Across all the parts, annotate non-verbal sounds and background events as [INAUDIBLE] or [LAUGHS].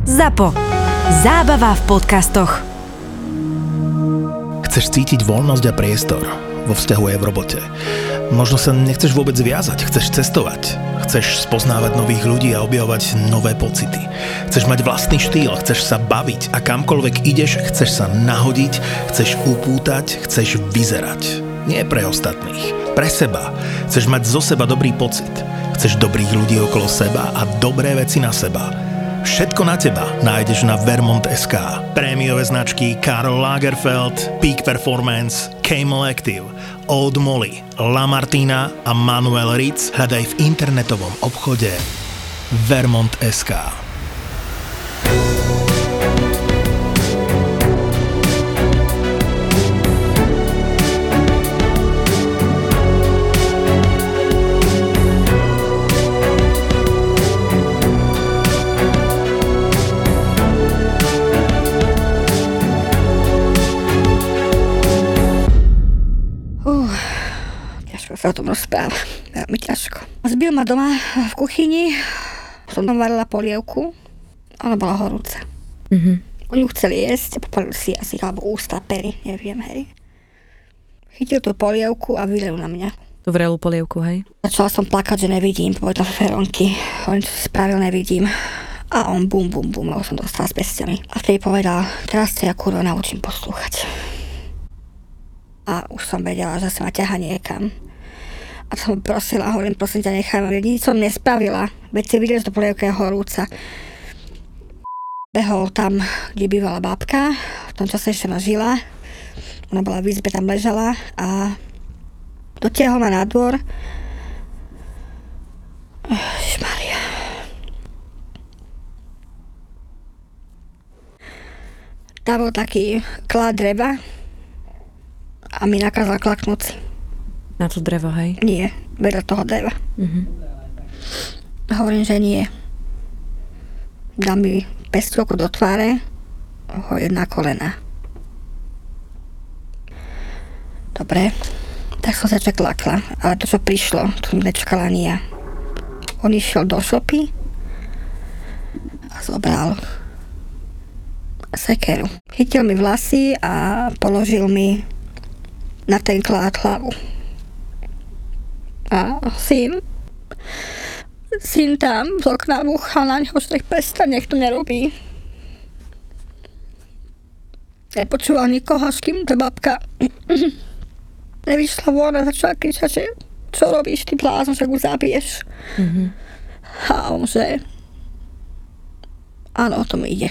ZAPO. Zábava v podcastoch. Chceš cítiť voľnosť a priestor vo vzťahu aj v robote. Možno sa nechceš vôbec viazať, chceš cestovať, chceš spoznávať nových ľudí a objavovať nové pocity. Chceš mať vlastný štýl, chceš sa baviť a kamkoľvek ideš, chceš sa nahodiť, chceš upútať, chceš vyzerať. Nie pre ostatných, pre seba. Chceš mať zo seba dobrý pocit. Chceš dobrých ľudí okolo seba a dobré veci na seba. Všetko na teba nájdeš na Vermont.sk. Prémiové značky Karl Lagerfeld, Peak Performance, Camel Active, Old Molly, La Martina a Manuel Ritz hľadaj v internetovom obchode Vermont.sk. sa o tom rozpráva. Veľmi ťažko. Zbil ma doma v kuchyni, som tam varila polievku, ale bola horúca. Mhm. Oni chceli jesť, popalili si asi, alebo ústa, pery, neviem, hej. Chytil tú polievku a vylil na mňa. Tú vrelú polievku, hej? Začala som plakať, že nevidím, povedal Feronky. On čo spravil, nevidím. A on bum, bum, bum, lebo som dostala s pestiami. A vtedy povedal, teraz sa ja kurva naučím poslúchať. A už som vedela, že sa ma ťaha niekam. A som prosila, hovorím, prosím ťa, nechaj ma, nič som nespravila. Veď si videli, že to polievka je horúca. Behol tam, kde bývala babka, v tom čase ešte žila. Ona bola v izbe, tam ležala a dotiahol ma na dvor. Maria. Tam bol taký klad dreva a mi nakázal klaknúť. Na to drevo, hej? Nie, vedľa toho dreva. Mhm. Hovorím, že nie. Dá mi pestrovku do tváre, ho na kolena. Dobre, tak som sa čaklakla, ale to, čo prišlo, to nečakala ani ja. On išiel do šopy a zobral sekeru. Chytil mi vlasy a položil mi na ten klád hlavu. A syn, syn tam z okna búchal na neho, že prestaň, nech to nerobí. Nepočúval nikoho, s kým to babka [CLEARS THROAT] nevyšla von a začala kričať, že čo robíš, ty blázon, že ho zabiješ. Mhm. A on, že áno, o tom ide.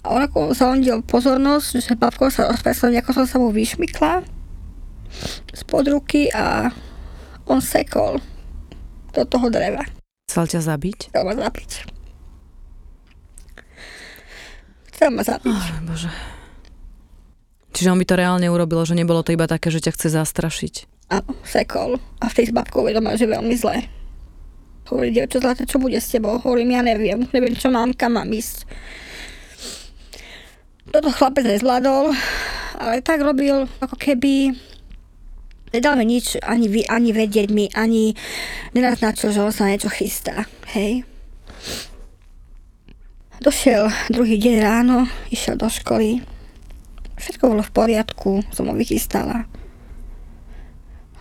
A on ako zaondil pozornosť, že babko sa rozpresla, ako som sa mu vyšmykla spod ruky a on sekol do toho dreva. Chcel ťa zabiť? Chcel ma zabiť. Chcel ma zabiť. Oh, bože. Čiže on by to reálne urobil, že nebolo to iba také, že ťa chce zastrašiť. Áno, sekol. A v tej s babkou uvedomil, že veľmi zlé. Hovorí, dievča zlaté, čo bude s tebou? Hovorím, ja neviem. Neviem, čo mám, kam mám ísť. Toto chlapec nezvládol, ale tak robil, ako keby nedal mi nič, ani, vy, ani vedieť mi, ani nenaznačil, že on sa niečo chystá. Hej. Došiel druhý deň ráno, išiel do školy. Všetko bolo v poriadku, som ho vychystala.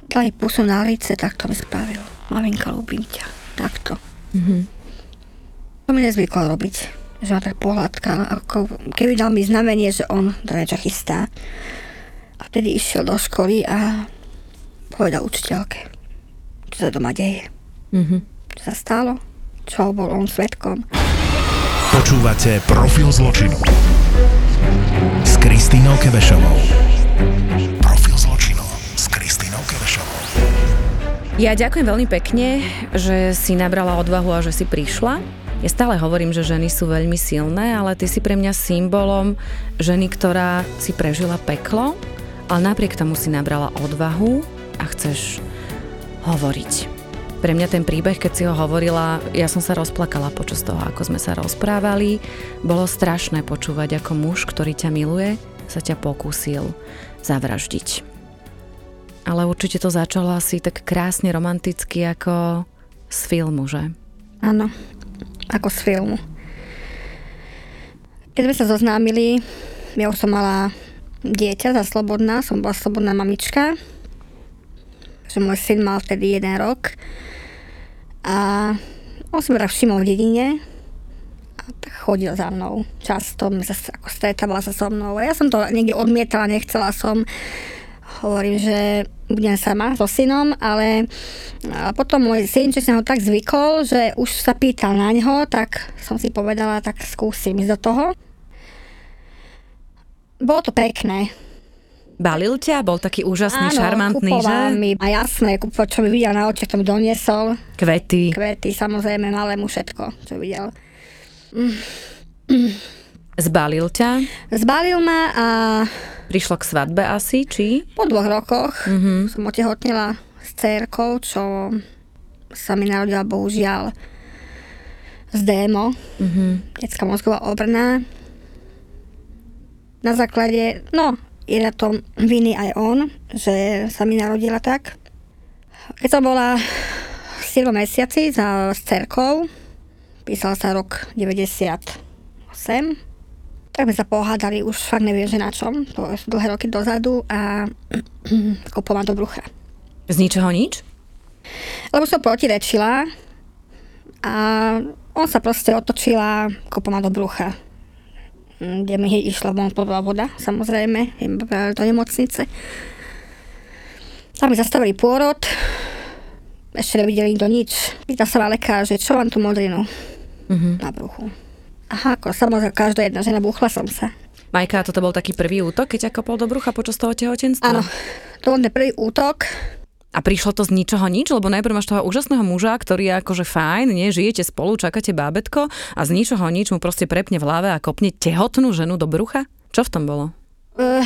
Dali pusu na lice, tak to mi spravil. Maminka, ľúbim ťa. Takto. Mhm. To mi nezvykol robiť. Že ma tak pohľadka, ako keby dal mi znamenie, že on to niečo chystá. A vtedy išiel do školy a povedal učiteľke, čo sa doma deje. Mhm. Čo sa stalo, čo bol on svetkom. Počúvate Profil zločinu s Kristínou Kevešovou. Profil zločinu s Kristínou Kevešovou. Ja ďakujem veľmi pekne, že si nabrala odvahu a že si prišla. Ja stále hovorím, že ženy sú veľmi silné, ale ty si pre mňa symbolom ženy, ktorá si prežila peklo, ale napriek tomu si nabrala odvahu a chceš hovoriť. Pre mňa ten príbeh, keď si ho hovorila, ja som sa rozplakala počas toho, ako sme sa rozprávali. Bolo strašné počúvať, ako muž, ktorý ťa miluje, sa ťa pokúsil zavraždiť. Ale určite to začalo asi tak krásne romanticky ako z filmu, že? Áno, ako z filmu. Keď sme sa zoznámili, ja už som mala dieťa za slobodná, som bola slobodná mamička. Že môj syn mal vtedy jeden rok. A on si ma tak všimol v dedine a tak chodil za mnou. Často sa ako stretával sa so mnou. A ja som to niekde odmietala, nechcela som. Hovorím, že budem sama so synom, ale a potom môj syn, čo sa ho tak zvykol, že už sa pýtal na ňo, tak som si povedala, tak skúsim ísť do toho. Bolo to pekné. Balil ťa? Bol taký úžasný, Áno, šarmantný, že? kupoval mi. A jasné, kupo, čo mi videl na očiach, to mi doniesol. Kvety. Kvety, samozrejme, malému všetko, čo videl. Zbalil ťa? Zbalil ma a Prišlo k svadbe asi, či? po dvoch rokoch Mhm. som otehotnila s cerkou, čo sa mi narodila bohužiaľ z DMO, Mhm. detská mozgová obrna. Na základe, no, je na tom viny aj on, že sa mi narodila tak. Keď som bola v 7 mesiaci za, s cerkou, písal sa rok 98, tak sme sa pohádali, už fakt neviem, že na čom, to sú dlhé roky dozadu a [CLEARS THROAT] kopol ma do brucha. Z ničoho nič? Lebo som protirečila a on sa proste otočila, kopol ma do brucha. Kde mi išla von podľa voda, samozrejme, do nemocnice. Tam mi zastavili pôrod, ešte nevideli nikto nič. Pýta sa ma lekár, že čo mám tú modrinu Mhm. na bruchu. Aha, ako samozrejme, každá jedna žena, búchla som sa. Majka, toto bol taký prvý útok, keď ťa kopol do brucha počas toho tehotenstva? Áno, to bol ten prvý útok. A prišlo to z ničoho nič, lebo najprv máš toho úžasného muža, ktorý je akože fajn, nie, žijete spolu, čakáte bábetko a z ničoho nič mu proste prepne v hlave a kopne tehotnú ženu do brucha? Čo v tom bolo? Uh,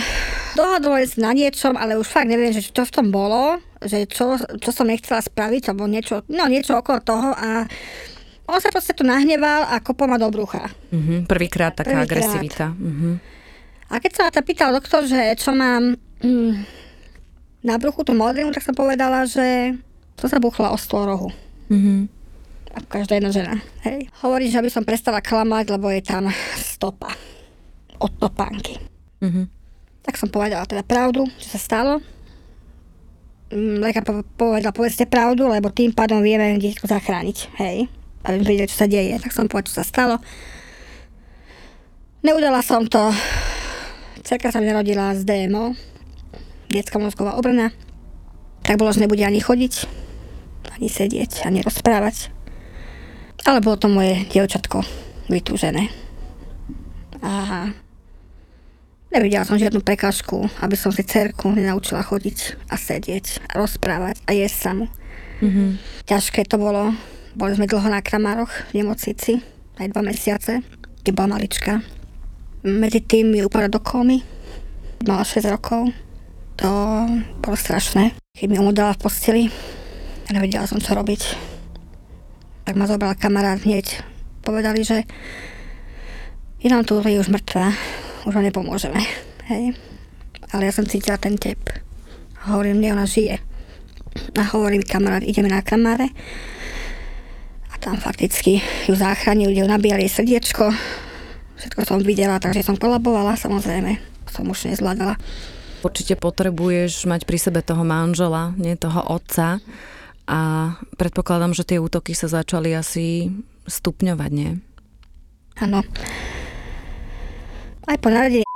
dohadovali sa na niečom, ale už fakt neviem, že čo v tom bolo, že čo, čo som nechcela spraviť, alebo niečo, no niečo okolo toho a on sa proste tu nahneval a kopol ma do brucha. Mhm, prvýkrát taká Prvýkrát. agresivita. Mhm. A keď sa ma to pýtal doktor, že čo mám mm, na bruchu tú modrinu, tak som povedala, že to sa buchla o stôl rohu. Mhm. Ako každá jedna žena. Hej. Hovorí, že aby som prestala klamať, lebo je tam stopa od topánky. Mhm. Tak som povedala teda pravdu, čo sa stalo. Mm, Lekár po- povedal, povedzte pravdu, lebo tým pádom vieme dieťatko zachrániť. Hej. Aby sme vedeli, čo sa deje. Tak som povedala, čo sa stalo. Neudala som to. Cerka sa mi narodila z DMO. Detská mozgová obrana. Tak bolo, že nebude ani chodiť, ani sedieť, ani rozprávať. Ale bolo to moje dievčatko vytúžené. A Nevidela som žiadnu prekážku, aby som si cerku nenaučila chodiť a sedieť a rozprávať a jesť sa mu. Mhm. Ťažké to bolo. Boli sme dlho na Kramároch v nemocnici, aj dva mesiace, kde bola malička. Medzi tým mi upadla do komy. Mala 6 rokov. To bolo strašné. Keď mi umudala v posteli nevedela som, čo robiť. Tak ma zobral kamarát hneď. Povedali, že je nám tu je už mŕtva, už vám nepomôžeme. Hej. Ale ja som cítila ten tep. A hovorím, mne ona žije. A hovorí mi kamarát, ideme na kamáre. A tam fakticky ju zachránili, ju nabíjali srdiečko. Všetko som videla, takže som kolabovala, samozrejme. Som už nezvládala. Určite potrebuješ mať pri sebe toho manžela, nie toho otca. A predpokladám, že tie útoky sa začali asi stupňovať, nie? Áno. Aj po narodení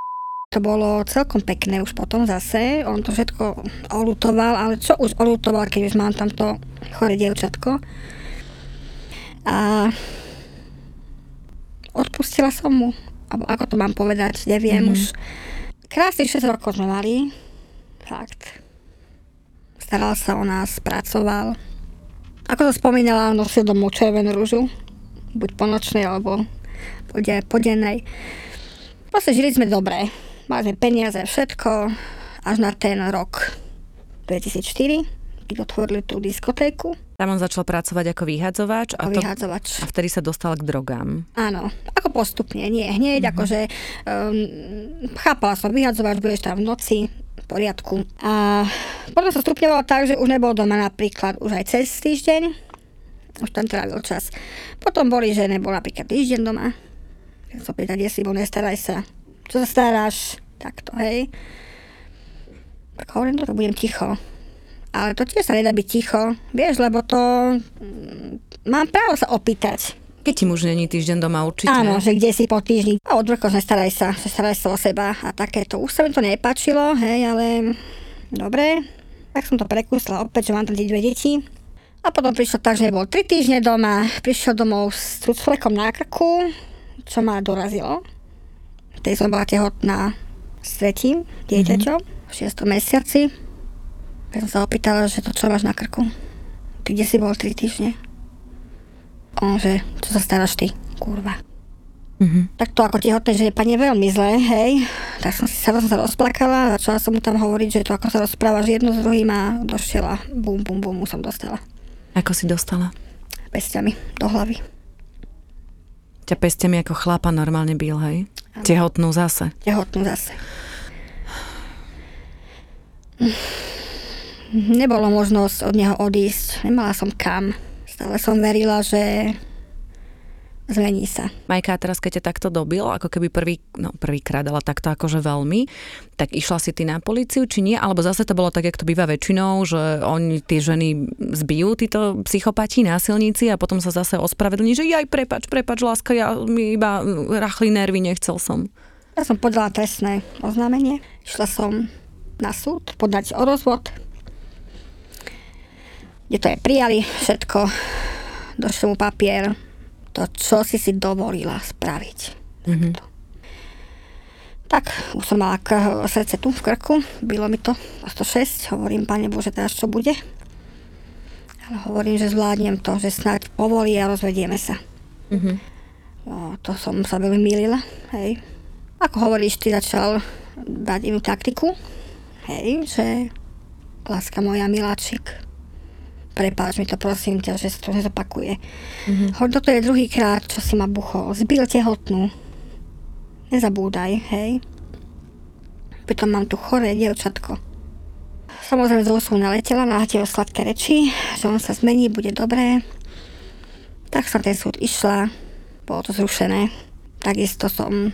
to bolo celkom pekné už potom zase. On to všetko olutoval, ale čo už olutoval, keď už mám tamto chore dievčatko. A odpustila som mu. Alebo ako to mám povedať, neviem mm-hmm. už. Krásnych 6 rokov sme mali. Fakt. Staral sa o nás, pracoval. Ako som spomínala, nosil domov červenú rúžu. Buď po nočnej, alebo po, de- po dennej. Proste žili sme dobre. Mali sme peniaze, všetko. Až na ten rok 2004, keď otvorili tú diskotéku. Tam on začal pracovať ako vyhadzovač a, to, vyhádzovač. a vtedy sa dostal k drogám. Áno, ako postupne, nie hneď, mm-hmm. akože um, chápala som, vyhadzovač, budeš tam v noci, v poriadku. A potom sa stupňovalo tak, že už nebol doma napríklad už aj cez týždeň, už tam trávil čas. Potom boli, že nebol napríklad týždeň doma, Keď sa pýta, kde si bol, nestaraj sa. Čo sa staráš? Takto, hej. Tak hovorím, to budem ticho. Ale to tiež sa nedá byť ticho, vieš, lebo to... mm, Mám právo sa opýtať. Keď ti muž není týždeň doma určite. Áno, že kde si po týždni. A odvrko, že staraj sa, staraj sa o seba a takéto. Už sa mi to nepáčilo, hej, ale dobre. Tak som to prekúsla opäť, že mám tam dve deti. A potom prišlo tak, že bol 3 týždne doma, prišiel domov s trucflekom na krku, čo ma dorazilo. Tej som bola tehotná s tretím dieťaťom v 6. mesiaci. Som sa opýtala, že to čo máš na krku? Ty kde si bol 3 týždne? On, že čo sa staráš ty, kurva. Mhm. Tak to ako tehotné, že je pani veľmi zlé, hej. Tak som si sa, som sa rozplakala, začala som mu tam hovoriť, že to ako sa rozprávaš jedno s druhým a došiela, bum, bum, bum, som dostala Ako si dostala? pestiami do hlavy. Ťa pestiami ako chlapa normálne byl, hej? Tehotnú zase. Tehotnú zase. Nebolo možnosť od neho odísť, nemala som kam. Stále som verila, že zmení sa. Majka, teraz keď ťa takto dobil, ako keby prvý, no prvýkrát, ale takto akože veľmi, tak išla si ty na policiu, či nie? Alebo zase to bolo tak, jak to býva väčšinou, že oni tie ženy zbijú, títo psychopati, násilníci a potom sa zase ospravedlní, že jaj, prepač, prepač, láska, ja mi iba rachli nervy, nechcel som. Ja som podala trestné oznámenie. Išla som na súd podať o rozvod. Kde to je prijali všetko. Došiel mu papier. To, čo si si dovolila spraviť. Mhm. Tak, už som mala k- srdce tu v krku. Bylo mi to o 106. Hovorím, pane Bože, teraz čo bude? Ale hovorím, že zvládnem to, že snáď povolí a rozvedieme sa. Mhm. No, to som sa veľmi mýlila, hej. Ako hovoríš, ty začal dať inú taktiku, hej, že láska moja, miláčik, prepáč mi to, prosím ťa, že to nezopakuje. Mm-hmm. Hoď, toto je druhýkrát, čo si ma buchol. Zbil tehotnú. Nezabúdaj, hej. Pritom mám tu choré dievčatko. Samozrejme, z som naletela, nahatila sladké reči, že on sa zmení, bude dobré. Tak som ten súd išla, bolo to zrušené. Takisto som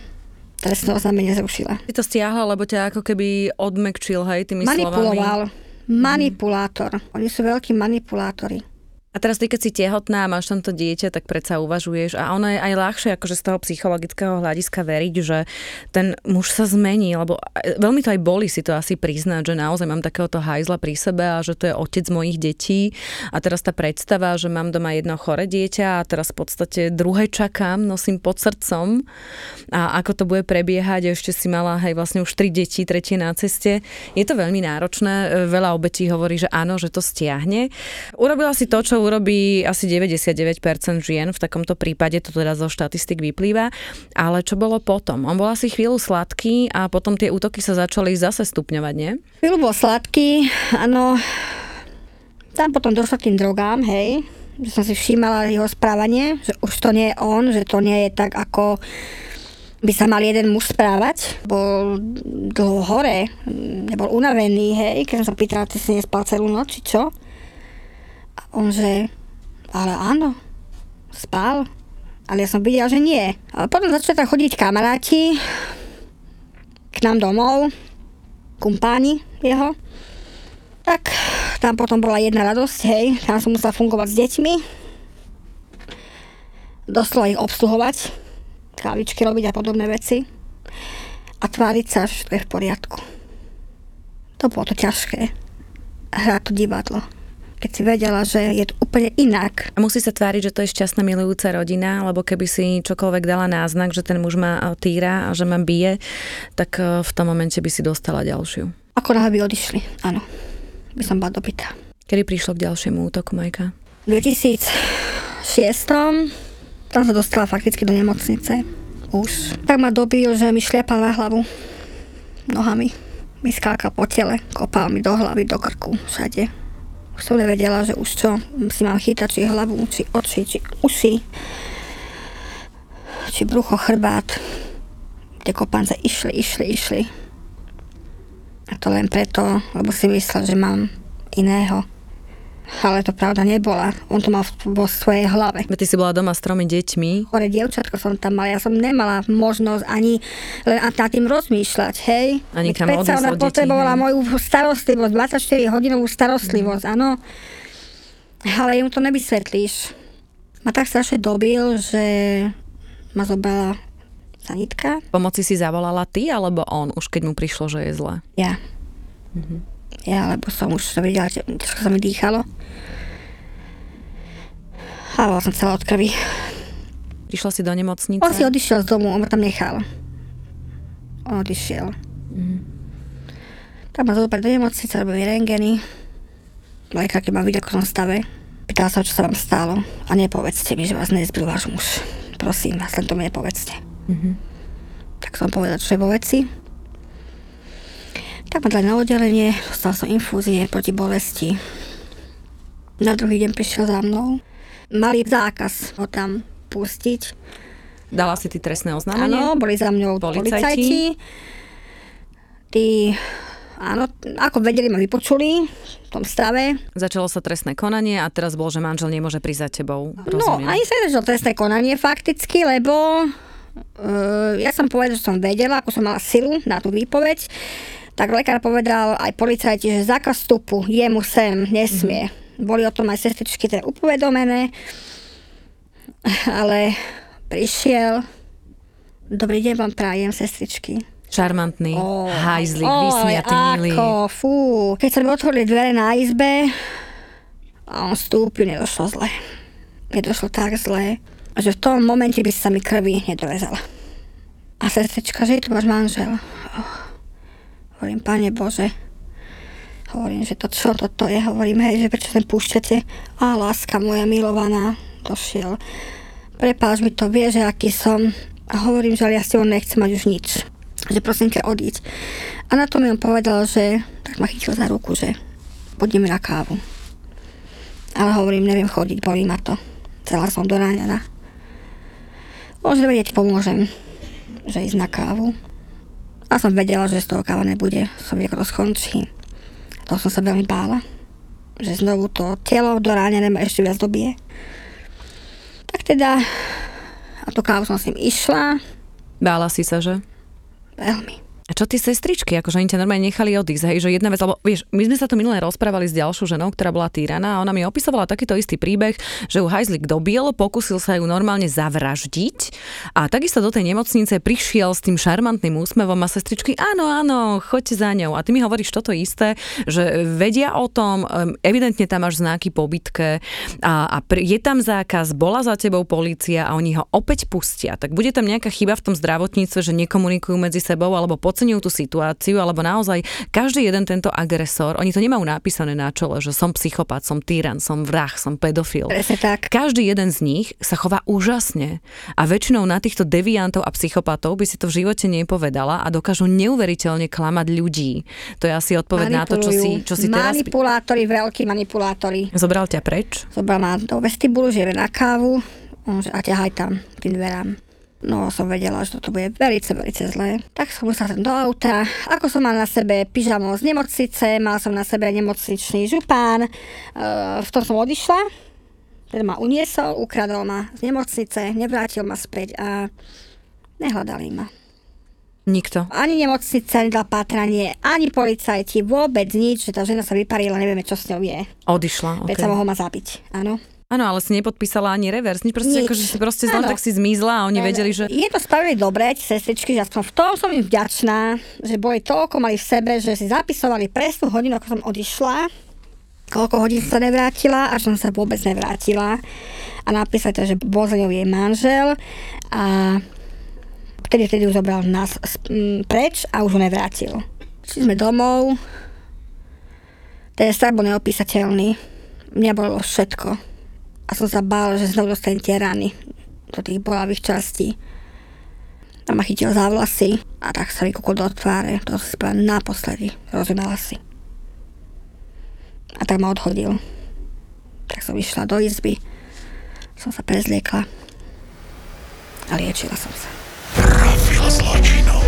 trestné oznámenie zrušila. Ty to stiahla, lebo ťa ako keby odmekčil, hej, tými Manipuloval. slovami. Manipulátor. Oni sú veľkí manipulátori. A teraz ty, keď si tehotná a máš tamto dieťa, tak predsa uvažuješ a ono je aj ľahšie akože z toho psychologického hľadiska veriť, že ten muž sa zmení, lebo veľmi to aj boli si to asi priznať, že naozaj mám takéhoto hajzla pri sebe a že to je otec mojich detí a teraz tá predstava, že mám doma jedno chore dieťa a teraz v podstate druhé čakám, nosím pod srdcom a ako to bude prebiehať, ešte si mala aj vlastne už tri deti, tretie na ceste. Je to veľmi náročné, veľa obetí hovorí, že áno, že to stiahne. Urobila si to, čo urobí asi 99% žien v takomto prípade, to teda zo štatistik vyplýva, ale čo bolo potom? On bol asi chvíľu sladký a potom tie útoky sa začali zase stupňovať, nie? Chvíľu bol sladký, áno. Tam potom došlo k tým drogám, hej. Že som si všímala jeho správanie, že už to nie je on, že to nie je tak, ako by sa mal jeden muž správať. Bol dlho hore, nebol unavený, hej. Keď som sa pýtala, ty si nespal celú noc, či čo? A on, že ale áno, spal. Ale ja som videla, že nie. Ale potom začali tam chodiť kamaráti k nám domov, kumpáni jeho. Tak tam potom bola jedna radosť, hej, tam som musela fungovať s deťmi. Doslova ich obsluhovať, kávičky robiť a podobné veci. A tváriť sa, že to je v poriadku. To bolo to ťažké. Hrať to divadlo. Keď si vedela, že je to úplne inak. A musí sa tváriť, že to je šťastná milujúca rodina, lebo keby si čokoľvek dala náznak, že ten muž ma e, týra a že ma bije, tak e, v tom momente by si dostala ďalšiu. Ako náhle by odišli, áno. By som bola dobytá. Kedy prišlo k ďalšiemu útoku, Majka? V 2006 tam sa dostala fakticky do nemocnice. Už. Tak ma dobil, že mi šliapal na hlavu nohami. Mi skákal po tele, kopal mi do hlavy, do krku, všade. Už som nevedela, že už čo si mám chytať, či hlavu, či oči, či uši, či brucho, chrbát. Tie kopance išli, išli, išli. A to len preto, lebo si myslel, že mám iného. Ale to pravda nebola. On to mal vo svojej hlave. Ty si bola doma s tromi deťmi. Chore dievčatko som tam mala. Ja som nemala možnosť ani len nad tým rozmýšľať, hej. Ani kam odísť ona potrebovala moju starostlivosť, 24-hodinovú starostlivosť, áno. Ale im to nevysvetlíš. Ma tak strašne dobil, že ma zobrala sanitka. Pomoci si zavolala ty, alebo on, už keď mu prišlo, že je zle? Ja. Ja, lebo som už vedela, že čo sa mi dýchalo. A bola som celá od krvi. Prišla si do nemocnice? On si odišiel z domu, on ma tam nechal. On odišiel. Tak ma zobrali do nemocnice, robili rengeny. Lekárky ma vidia, ako som stave. Pýtala sa, čo sa vám stalo. A nepovedzte mi, že vás nezbil váš muž. Prosím vás, len to mi nepovedzte. Tak som povedala, čo je vo veci. Tak ma dali na oddelenie, dostal som infúzie proti bolesti. Na druhý deň prišiel za mnou. Mali zákaz ho tam pustiť. Dala si ty trestné oznámenie? Áno, boli za mňou Policajti? policajti. Tí, áno, ako vedeli, ma vypočuli v tom stave. Začalo sa trestné konanie a teraz bol, že manžel nemôže prísť za tebou. No, Rozumiem. ani sa nezačalo trestné konanie fakticky, lebo uh, ja som povedala, že som vedela, ako som mala silu na tú výpoveď, tak lekár povedal aj policajti, že zákaz vstupu jemu sem nesmie. Boli o tom aj sestričky teda upovedomené, ale prišiel, dobrý deň vám prajem, sestričky. Šarmantný, Ó, hajzlik, oj, vysmiatý, milý. Ako, fú. Keď sa mi otvorili dvere na izbe a on vstúpil, nedošlo zle. Nedošlo tak zle, že v tom momente by sa mi krvi nedovezala. A sestrička, že to váš manžel. Oh. Hovorím, pane Bože. Hovorím, že to čo toto je. Hovorím, hej, že prečo sem púšťate. A láska moja milovaná došiel. Prepáč mi to, vie, že aký som. A hovorím, že ale ja s tebou nechcem mať už nič. Že prosím ťa odíď. A na to mi on povedal, že tak ma chytil za ruku, že poďme na kávu. Ale hovorím, neviem chodiť, bolí ma to. Celá som doráňaná. Možno vedieť, pomôžem, že ísť na kávu. A som vedela, že z toho káva nebude. Som vedela, ako to skončí. To som sa veľmi bála. Že znovu to telo doráňané ma ešte viac dobije. Tak teda, a tú kávu som s ním išla. Bála si sa, že? Veľmi. A čo tie sestričky, akože oni ťa normálne nechali odísť, hej, že jedna vec, lebo vieš, my sme sa tu minulé rozprávali s ďalšou ženou, ktorá bola týraná a ona mi opisovala takýto istý príbeh, že ju hajzlik dobil, pokusil sa ju normálne zavraždiť a takisto do tej nemocnice prišiel s tým šarmantným úsmevom a sestričky, áno, áno, choďte za ňou. A ty mi hovoríš toto isté, že vedia o tom, evidentne tam máš znaky pobytke a, a je tam zákaz, bola za tebou polícia a oni ho opäť pustia. Tak bude tam nejaká chyba v tom zdravotníctve, že nekomunikujú medzi sebou alebo podceňujú tú situáciu, alebo naozaj každý jeden tento agresor, oni to nemajú napísané na čole, že som psychopat, som tyran, som vrah, som pedofil. Presne tak. Každý jeden z nich sa chová úžasne a väčšinou na týchto deviantov a psychopatov by si to v živote nepovedala a dokážu neuveriteľne klamať ľudí. To je asi odpoveď na to, čo si, čo si teraz... Manipulátori, veľkí manipulátori. Zobral ťa preč? Zobral ma do vestibulu, že na kávu a ťahaj tam tým dverám. No som vedela, že toto bude veľmi, veľmi zlé. Tak som musela do auta. Ako som mala na sebe pyžamo z nemocnice, mal som na sebe nemocničný župán. E, v tom som odišla. Ten ma uniesol, ukradol ma z nemocnice, nevrátil ma späť a nehľadali ma. Nikto. Ani nemocnica nedala pátranie, ani policajti, vôbec nič, že tá žena sa vyparila, nevieme, čo s ňou je. Odišla. Veď Okay. sa mohol ma zabiť, áno. Áno, ale si nepodpísala ani revers, nič, proste Nič. akože si proste Áno. tak si zmizla a oni vedeli, že... Je to spravili dobre, tie sestričky, že aspoň v tom som im vďačná, že boli toľko mali v sebe, že si zapisovali presnú hodinu, ako som odišla, koľko hodín sa nevrátila a že som sa vôbec nevrátila. A napísali to, že ňou jej manžel a vtedy, vtedy už zobral nás preč a už ho nevrátil. Šli sme domov, ten strach bol neopísateľný. Mňa bolo všetko. A som sa bála, že znovu dostanem tie rany do tých bolavých častí. A ma chytil za vlasy a tak sa vykúkol do tváre. To si spravila naposledy. Rozumela si. A tak ma odhodil. Tak som išla do izby. Som sa prezliekla. A liečila som sa. Profil zločinov.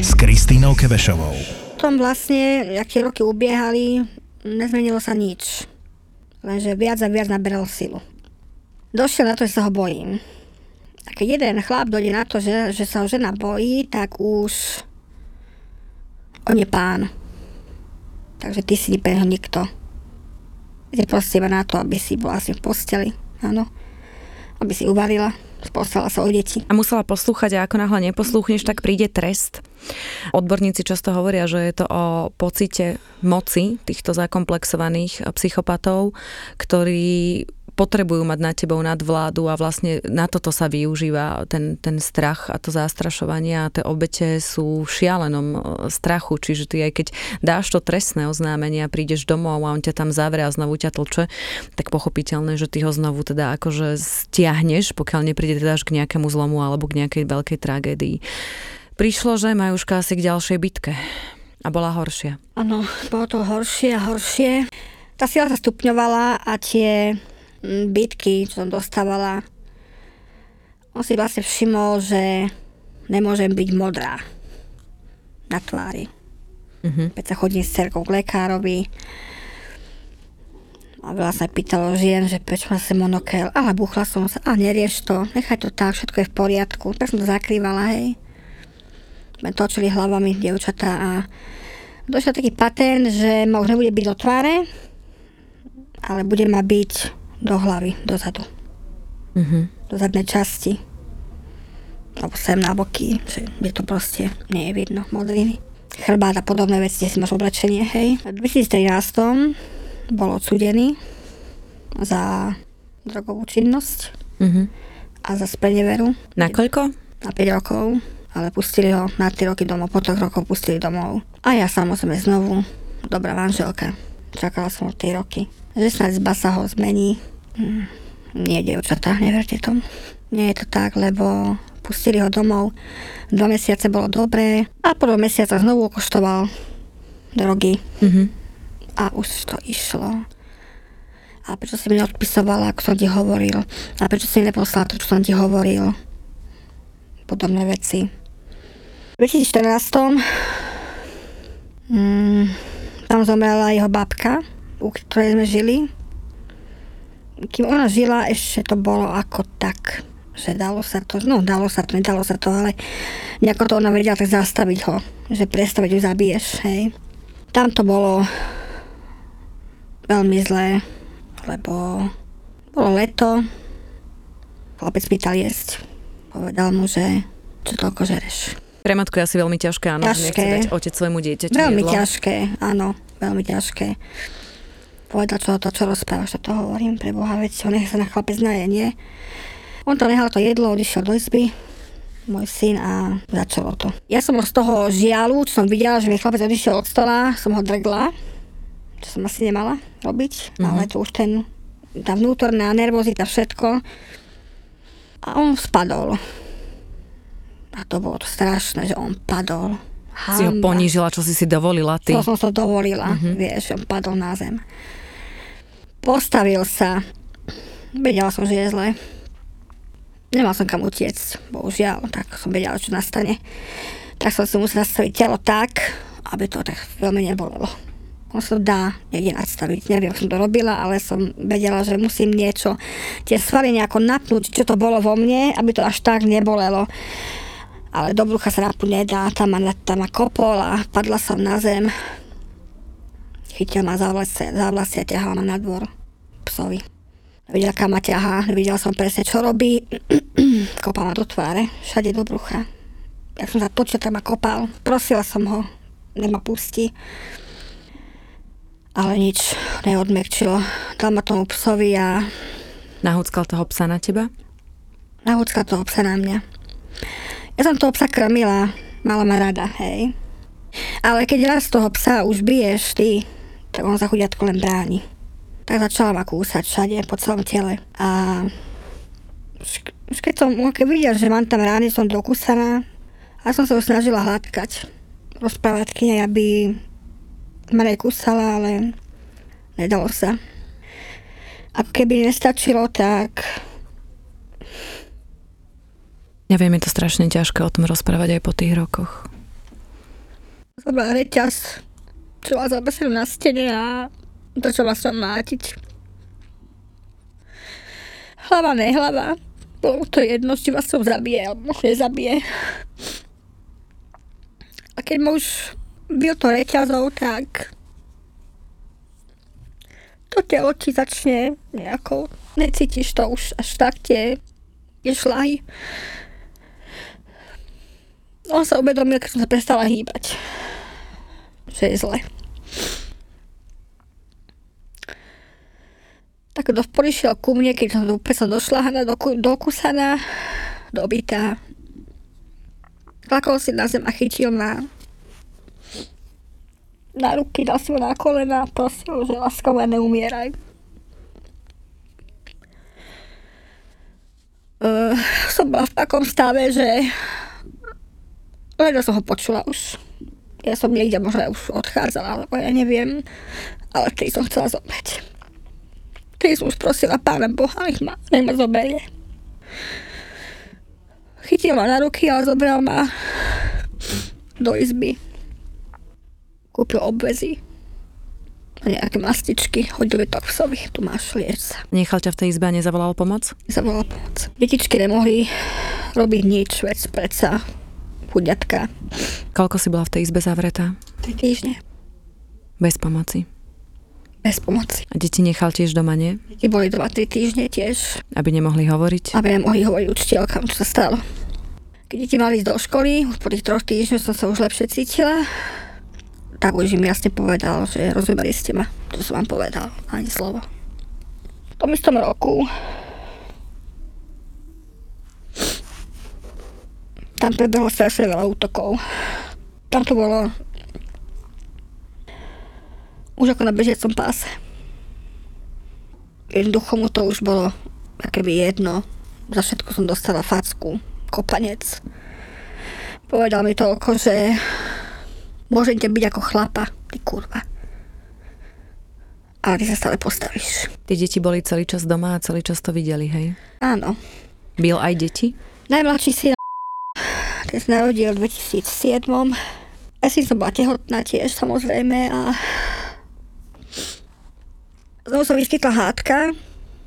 S Kristínou Kevešovou. Potom vlastne, tie roky ubiehali, nezmenilo sa nič. Lenže viac a viac naberal silu. Došiel na to, že sa ho bojím. A keď jeden chlap dojde na to, že, že sa ho žena bojí, tak už on je pán. Takže ty si pre nikto. Je proste iba na to, aby si bola asi v posteli. Áno. Aby si uvarila postarala sa o deti. A musela poslúchať a ako náhle neposlúchneš, tak príde trest. Odborníci často hovoria, že je to o pocite moci týchto zakomplexovaných psychopatov, ktorí potrebujú mať na tebou nadvládu a vlastne na toto sa využíva ten, ten strach a to zastrašovanie a tie obete sú v šialenom e, strachu, čiže ty aj keď dáš to trestné oznámenie a prídeš domov a on ťa tam zavrie a znovu ťa tlče, tak pochopiteľné, že ty ho znovu teda akože stiahneš, pokiaľ nepríde teda až k nejakému zlomu alebo k nejakej veľkej tragédii. Prišlo, že Majuška asi k ďalšej bitke a bola horšia. Áno, bolo to horšie a horšie. Tá sila sa stupňovala a tie bitky, čo som dostávala, on si vlastne všimol, že nemôžem byť modrá na tvári. Mm-hmm. Keď sa chodím s cerkou k lekárovi a veľa sa pýtalo žien, že prečo má sa monokel, ale buchla som sa, a nerieš to, nechaj to tak, všetko je v poriadku. Tak som to zakrývala, hej. Sme točili hlavami dievčatá a došiel taký patent, že ma už nebude byť do tváre, ale bude ma byť do hlavy, dozadu. Mm-hmm. Do zadnej časti. Alebo sem na boky, že je to proste nie je vidno modriny. Chrbát a podobné veci, si máš oblečenie, hej. V 2013 bol odsudený za drogovú činnosť mm-hmm. a za spreneveru. Na koľko? Na 5 rokov, ale pustili ho na 3 roky domov, po 3 rokov pustili domov. A ja samozrejme znovu, dobrá manželka, čakala som 3 roky že snad zba sa ho zmení. Nie, dievčatá, neverte tomu. Nie je to tak, lebo pustili ho domov. Dva mesiace bolo dobré a po dvoch mesiacoch znovu okoštoval drogy. Mm-hmm. A už to išlo. A prečo si mi neodpisovala, ako som ti hovoril? A prečo si mi neposlala to, čo som ti hovoril? Podobné veci. V 2014 mm, tam zomrela jeho babka, u ktorej sme žili. Kým ona žila, ešte to bolo ako tak, že dalo sa to, no dalo sa to, nedalo sa to, ale nejako to ona vedela tak zastaviť ho, že prestaviť ju zabiješ, hej. Tam to bolo veľmi zlé, lebo bolo leto, chlapec pýtal jesť. Povedal mu, že čo toľko žereš. Pre matku je asi veľmi ťažké, áno, ťažké. nechce dať otec svojmu dieťaťu Veľmi jedlo. ťažké, áno, veľmi ťažké povedal, čo to, čo rozprávaš, to hovorím, pre Boha, veď on nech sa na chlapec naje, nie? On to nehal to jedlo, odišiel do izby, môj syn a začalo to. Ja som z toho žialu, čo som videla, že mi chlapec odišiel od stola, som ho drgla, čo som asi nemala robiť, mm-hmm. ale to už ten, tá vnútorná nervozita, všetko. A on spadol. A to bolo to strašné, že on padol. Hamba. Si ho ponížila, čo si si dovolila ty. To som sa dovolila, mm-hmm. vieš, on padol na zem. Postavil sa. Vedela som, že je zle. Nemal som kam utiecť, bohužiaľ, tak som vedela, čo nastane. Tak som si musela nastaviť telo tak, aby to tak veľmi nebolelo. On sa dá niekde nastaviť. Neviem, som to robila, ale som vedela, že musím niečo, tie svaly nejako napnúť, čo to bolo vo mne, aby to až tak nebolelo. Ale do brucha sa napnúť nedá, tam ma, tam ma kopol a padla som na zem chytil ma za vlasy, za vlasy a ťahal ma na dvor psovi. Videla, kam ma ťahá, videla som presne, čo robí. [CLEARS THROAT] kopal ma do tváre, všade do brucha. Ja som sa točil, tak ma kopal. Prosila som ho, nech ma pustí. Ale nič neodmekčilo. Dal ma tomu psovi a... Nahúckal toho psa na teba? Nahúckal toho psa na mňa. Ja som toho psa krmila, mala ma rada, hej. Ale keď raz toho psa už biješ ty, tak on sa chudiatko len bráni. Tak začala ma kúsať všade, po celom tele. A už keď som keď videl, že mám tam rány, som dokúsaná a som sa ho snažila hladkať. Rozprávať k nej, aby ma nekúsala, ale nedalo sa. A keby nestačilo, tak... Neviem, je to strašne ťažké o tom rozprávať aj po tých rokoch. Zobrala reťaz čo ma zabesil na stene a začala sa mátiť. hlava, nehlava. Bolo to jedno, či vás som zabije, alebo nezabije. A keď ma už byl to reťazov, tak to telo ti začne nejako, necítiš to už až tak tie, tie šlahy. On sa uvedomil, keď som sa prestala hýbať, že je zle. Tak do prišiel ku mne, keď som úplne som došla do, dokúsaná, dobitá. Klakol si na zem a chytil ma na ruky, dal si na kolena a prosil, že láskavo neumieraj. Uh, som bola v takom stave, že len som ho počula už. Ja som niekde možno už odchádzala, alebo ja neviem, ale vtedy som chcela zobrať. Vtedy som už prosila pána Boha, nech ma, nech ma zoberie. Chytil ma na ruky, ale zobral ma do izby kúpil obvezy a nejaké mastičky, hodili to psovi, tu máš liec. Nechal ťa v tej izbe a nezavolal pomoc? Nezavolal pomoc. Detičky nemohli robiť nič, vec predsa, chuďatka. Koľko si bola v tej izbe zavretá? Tri týždne. Bez pomoci? Bez pomoci. A deti nechal tiež doma, nie? Deti boli 2-3 týždne tiež. Aby nemohli hovoriť? Aby nemohli hovoriť učiteľkám, čo sa stalo. Keď deti mali ísť do školy, už po tých troch týždňoch som sa už lepšie cítila tak už im jasne povedal, že rozumeli ste ma, to som vám povedal, ani slovo. V tom istom roku tam prebehlo strašne veľa útokov. Tam to bolo už ako na bežiacom páse. Jednoducho mu to už bolo keby jedno. Za všetko som dostala facku, kopanec. Povedal mi toľko, že Môžem ťa byť ako chlapa, ty kurva. Ale ty sa stále postavíš. Tie deti boli celý čas doma a celý čas to videli, hej? Áno. Byl aj deti? Najmladší syn ten sa narodil v 2007. Ja si som bola tehotná tiež, samozrejme, a znovu som vyskytla hádka.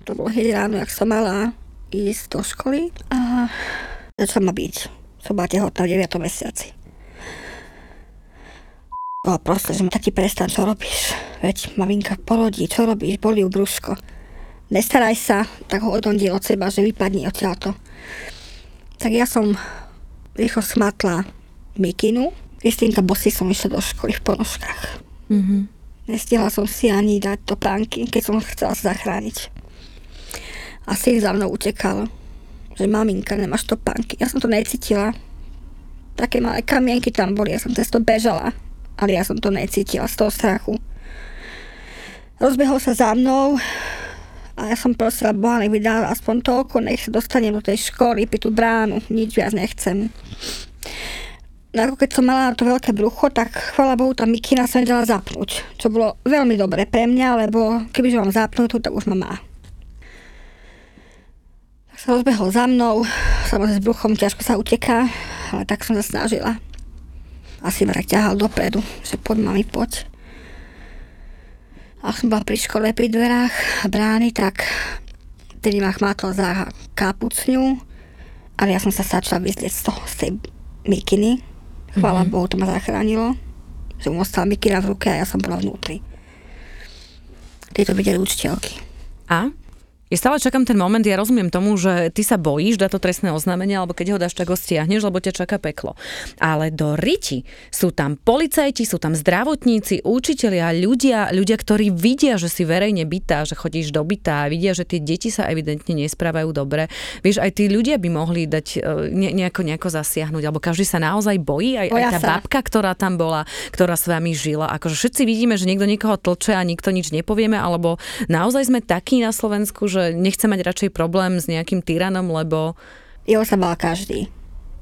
To bolo hneď ráno, jak som mala ísť do školy a začala ma byť. Som bola tehotná v 9. mesiaci. No proste, že taký prestan, čo robíš? Veď maminka porodí, čo robíš? Boli ju brúško. Nestaraj sa, tak ho odondí od seba, že vypadni odtiaľto. Tak ja som rýchlo smatla mikinu. Kristýnka bosy som išla do školy v ponožkách. Mm-hmm. Nestihla som si ani dať to pánky, keď som chcela sa zachrániť. A syn za mnou utekal, že maminka, nemáš to pánky. Ja som to necítila. Také malé kamienky tam boli, ja som cez to bežala ale ja som to necítila z toho strachu. Rozbehol sa za mnou a ja som prosila Boha, nech mi dal aspoň toľko, nech sa dostanem do tej školy, pri tú bránu, nič viac nechcem. No ako keď som mala to veľké brucho, tak chvala Bohu, tá mikina sa nedala zapnúť, čo bolo veľmi dobre pre mňa, lebo kebyže mám zapnutú, tak už ma má. Tak sa rozbehol za mnou, samozrejme s bruchom ťažko sa uteká, ale tak som sa snažila asi ma tak ťahal dopredu, že poď mami, poď. A som bola pri škole pri dverách brány, tak tedy ma chmátol za kapucňu, ale ja som sa začala vyzlieť z toho, z tej mikiny. Chvála mm-hmm. Bohu, to ma zachránilo. Že mu ostala mikina v ruke a ja som bola vnútri. Tieto videli učiteľky. A? Ja stále čakám ten moment, ja rozumiem tomu, že ty sa bojíš dať to trestné oznámenie, alebo keď ho dáš, tak ho stiahneš, lebo ťa čaká peklo. Ale do riti sú tam policajti, sú tam zdravotníci, učitelia, ľudia, ľudia, ktorí vidia, že si verejne bytá, že chodíš do bytá, vidia, že tie deti sa evidentne nesprávajú dobre. Vieš, aj tí ľudia by mohli dať e, ne, nejako, nejako zasiahnuť, alebo každý sa naozaj bojí, aj, aj tá sa. babka, ktorá tam bola, ktorá s vami žila. Akože všetci vidíme, že niekto niekoho tlče a nikto nič nepovieme, alebo naozaj sme takí na Slovensku, že nechce mať radšej problém s nejakým tyranom, lebo... Jo sa bala každý.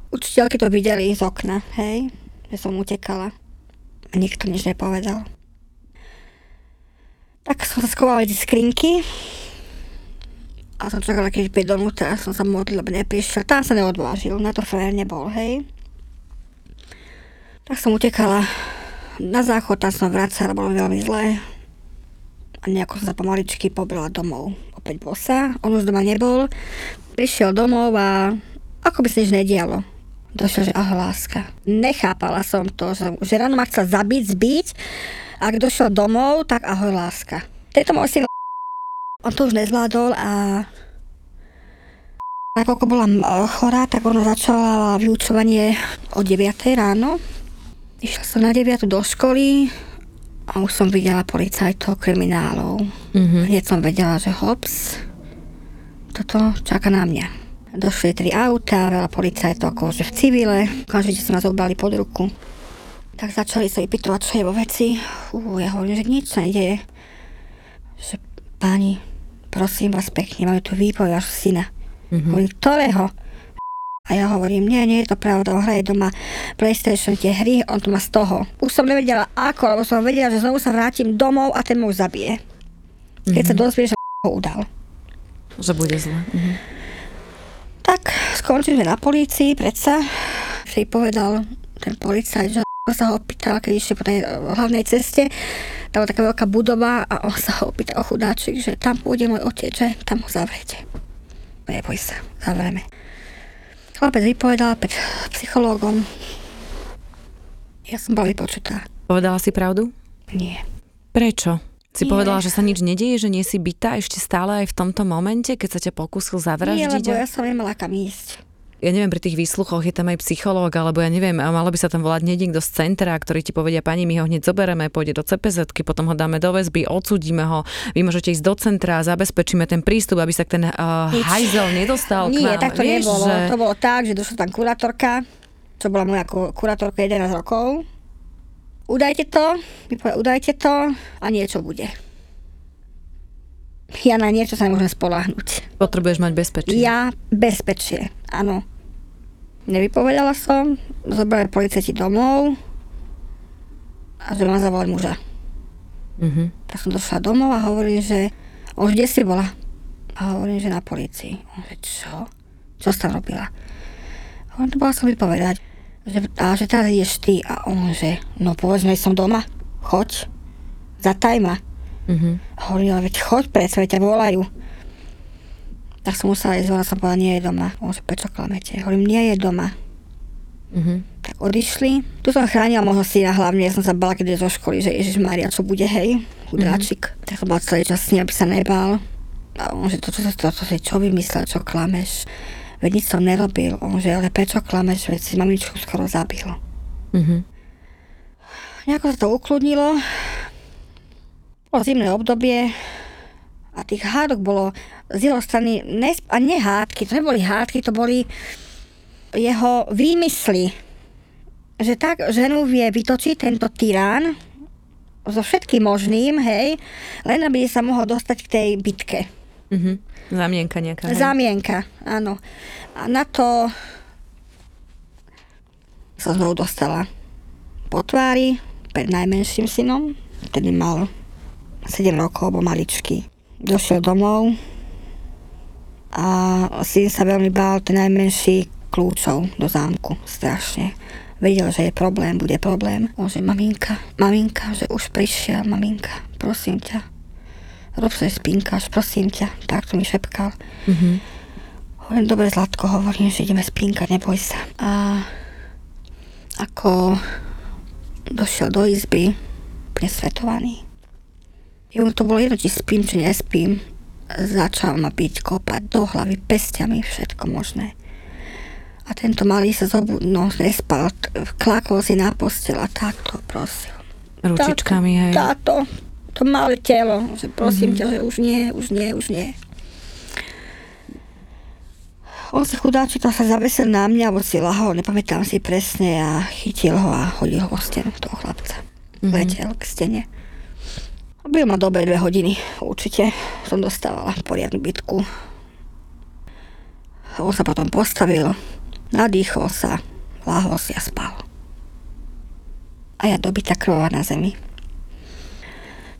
Učiteľky to videli z okna, hej, že som utekala. A nikto nič nepovedal. Tak som sa schovala medzi skrinky a som čakala, keď príde donútra, som sa modlil, aby neprišiel. Tam sa neodvážil, na to fér nebol, hej. Tak som utekala na záchod, tam som vracala, bolo veľmi zlé. A nejako sa pomaličky pobrala domov. Opäť bosa, on už doma nebol. Prišiel domov a ako by sa nič nedialo. Došiel, že ahoj láska. Nechápala som to, že, že ráno ma chcel zabiť, zbiť. Ak došiel domov, tak ahoj láska. Tento môj syn [LAUGHS] on to už nezvládol a Nakoľko bola chorá, tak ona začala vyučovanie o 9 ráno. Išla som na 9 do školy a už som videla policajtov, kriminálov. Mm-hmm. Hneď som vedela, že hops, toto čaká na mňa. Došli tri auta, veľa policajtov akože v civile, okamžite sa nás obrali pod ruku. Tak začali sa vypytovať, čo je vo veci. Ú, ja hovorím, že nič sa nedeje. Že páni, prosím vás pekne, máme tu výboj vášho syna Mm-hmm. Hovorím, ktorého? A ja hovorím, nie, nie je to pravda, on hraje doma PlayStation tie hry, on to má z toho. Už som nevedela ako, lebo som vedela, že znovu sa vrátim domov a ten mu zabije. Keď mm-hmm. sa mhm. dozvie, že ho udal. Že bude zle. Mm-hmm. Tak skončíme na polícii, predsa. Si povedal ten policajt, že sa ho opýtal, keď išiel po tej hlavnej ceste, tam bola taká veľká budova a on sa ho opýtal chudáčik, že tam pôjde môj otec, že tam ho zavrete neboj sa, zavrieme. Chlapec vypovedal pred psychológom. Ja som bola vypočutá. Povedala si pravdu? Nie. Prečo? Si Nie. povedala, že sa nič nedieje, že nie si bytá ešte stále aj v tomto momente, keď sa ťa pokúsil zavraždiť? Nie, lebo ja som nemala kam ísť ja neviem, pri tých výsluchoch je tam aj psychológ, alebo ja neviem, malo by sa tam volať niekto z centra, ktorý ti povedia, pani, my ho hneď zoberieme, pôjde do cpz potom ho dáme do väzby, odsudíme ho, vy môžete ísť do centra, zabezpečíme ten prístup, aby sa ten uh, hajzel nedostal Nie, k vám. tak to Vieš, nebolo. Že... To bolo tak, že došla tam kurátorka, čo bola moja kurátorka 11 rokov. Udajte to, udajte to a niečo bude. Ja na niečo sa nemôžem spolahnuť. Potrebuješ mať bezpečie. Ja bezpečie, áno. Nevypovedala som, zobrali policajti domov a že ma zavolať muža. Mm-hmm. Tak som došla domov a hovorím, že už kde si bola? A hovorím, že na policii. On že čo? Čo si tam robila? On to bola som vypovedať. Že, a že teraz ideš ty. A on že, no povedzme, som doma. Choď. Zataj ma. Mm-hmm. Hovorím, ale veď choď, predsa ťa volajú. Tak som musela ísť, ona som povedala, nie je doma. On že, prečo klamete? Hovorím, nie je doma. Mm-hmm. Tak odišli. Tu som chránila môjho syna hlavne, ja som sa bala, keď je zo školy, že Ježiš Maria, čo bude, hej, chudráčik. Mm-hmm. Tak som bola celý čas s ním, aby sa nebal. A on že, to, čo, to, to, čo vymyslel, čo klameš? Veď nič som nerobil. On že, ale prečo klameš, veď si mamičku skoro zabil. Mm-hmm. Nejako sa to ukludnilo. Bolo zimné obdobie, a tých hádok bolo z jeho strany, nesp- a nie hádky, to neboli hádky, to boli jeho výmysly. Že tak ženu vie vytočiť tento tyrán so všetkým možným, hej, len aby sa mohol dostať k tej bitke. Mm-hmm. Zamienka nejaká. Hej. Zamienka, áno. A na to sa znovu dostala po tvári pred najmenším synom, ktorý mal 7 rokov, bol maličký došiel domov a syn sa veľmi bál, ten najmenší kľúčov do zámku, strašne. Vedel, že je problém, bude problém. On že maminka, maminka, že už prišiel, maminka, prosím ťa. Rob sa spínkaš, prosím ťa. Tak to mi šepkal. Mm-hmm. Hovorím, dobre, Zlatko, hovorím, že ideme spínkať, neboj sa. A ako došiel do izby, presvetovaný, Jemu to bolo jedno, či spím, či nespím. Začal ma byť kopať do hlavy pestiami, všetko možné. A tento malý sa zobu, no, nespal, klakol si na postel a takto prosil. Ručičkami, hej. Táto, to malé telo, že prosím mm-hmm. ťa, že už nie, už nie, už nie. On sa chudáčik sa zavesil na mňa, alebo si lahol, nepamätám si presne a chytil ho a hodil ho o stenu toho chlapca. Mm-hmm. Letel k stene. Byl ma dobre dve hodiny, určite. Som dostávala poriadnu bitku. On sa potom postavil, nadýchol sa, láhol si a spal. A ja dobitá krvová na zemi.